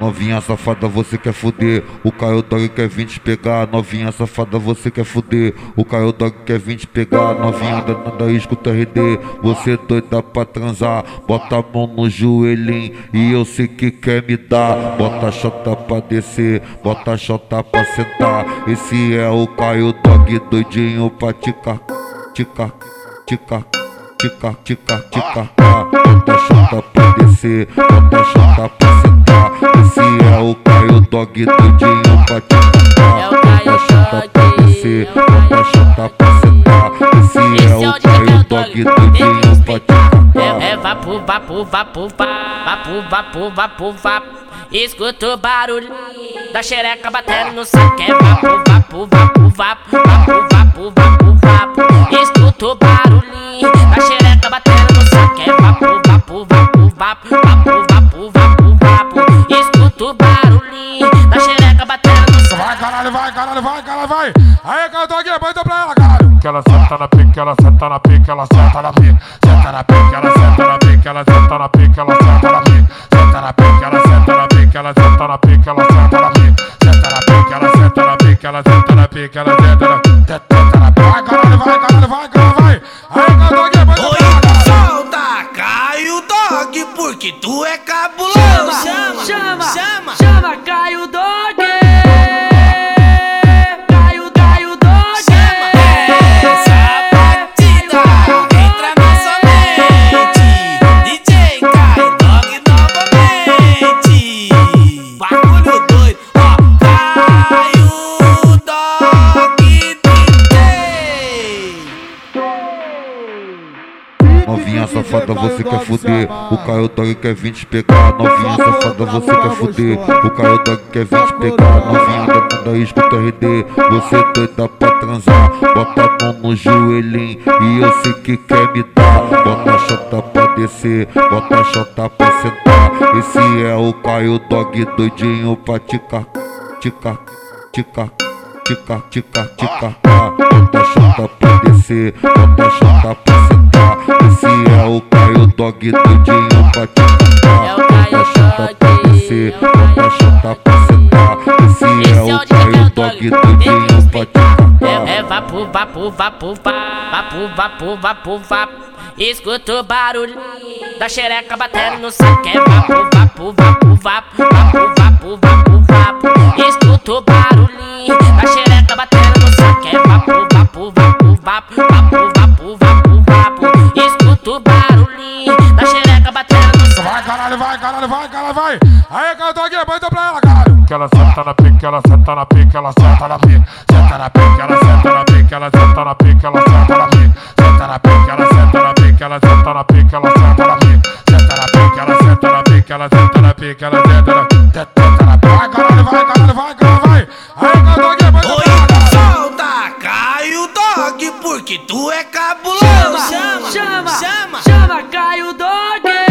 Novinha safada, você quer fuder. O Caio Dog quer vir te pegar. Novinha safada, você quer fuder. O Caio Dog quer vir te pegar. Novinha da, da escuta RD. Você doida pra transar. Bota a mão no joelhinho e eu sei que quer me dar. Bota a chota pra descer. Bota a chota pra sentar. Esse é o Caio Dog doidinho pra ticar, ticar, ticar. Tica, tica, tica, bota a chota pra descer, bota a chota pra sentar. Esse é o Caio Dog doidinho pra te cantar. Bota a chota pra descer, bota a chota pra sentar. Esse é o Caio Dog doidinho pra te cantar. É vapo, vapo, vapo, vapo, vapo, vapo, vapo. Escuta o barulho da xereca batendo no saco. É vapo, vapo, vapo, vapo, vapo, vapo, vapo, vapo. Escuta o barulhinho da xereca batendo no saco. É vapo, vapo, vapo, vapo, vai vai. Aí, Caio Dog, manda pra ela, caralho. que ela senta na pica, ela senta na pica, ela senta na pica, senta na pica, ela senta na pica, ela senta na pica, ela senta na pica, senta na pica, ela senta na pica, ela senta na pica, ela senta na pica, senta na pica, ela senta na pica, ela senta na pica, ela senta na senta na pica. Vai caralho, vai caralho, vai caralho, vai. Aí, Caio Dog, manda pra ela, caralho. Solta, Caio Dog, porque tu é cabuloso. Chama, chama, chama. chama Caio Dog. Safada, você quer fuder. O Caio Dog quer vir te pegar. Novinha safada, você quer fuder. O Caio Dog quer vir te pegar. Novinha da, da escuta RD. Você doida pra transar. Bota a mão no joelhinho e eu sei que quer me dar. Bota a chota pra descer. Bota a chota pra sentar. Esse é o Caio Dog doidinho pra ticar, ticar, ticar. Tica, tica, tica, bota a chota pra descer, bota a chota pra sentar. Esse é o Caio Dog doidinho pra te cantar. Bota a chota pra descer, bota a chota pra sentar. Esse é o Caio Dog doidinho pra te cantar. É vapo, vapo, vapo, vapo, vapo, vapo, vapo. Escuta o barulho da xereca batendo no saco. É vapo, vapo, vapo, vapo, vapo, vapo, vapo, vapo. Escuta o barulhinho da xereca batendo no saco. É vapo, vapo, vapo, vapo, vai. Aí, Caio Dog, manda pra ela, caralho. que ela senta na pica, ela senta na pica, ela senta na pica, senta na pica, ela senta na pica, ela senta na pica, ela senta na pica, senta na pica, ela senta na pica, ela senta na pica, ela senta na pica, senta na pica, ela senta na pica, ela senta na pica, ela senta na senta na pica. Vai caralho, vai caralho, vai caralho, vai. Aí, Caio Dog, manda pra ela. Solta, Caio Dog, porque tu é cabuloso. Chama, chama, chama Caio Dog.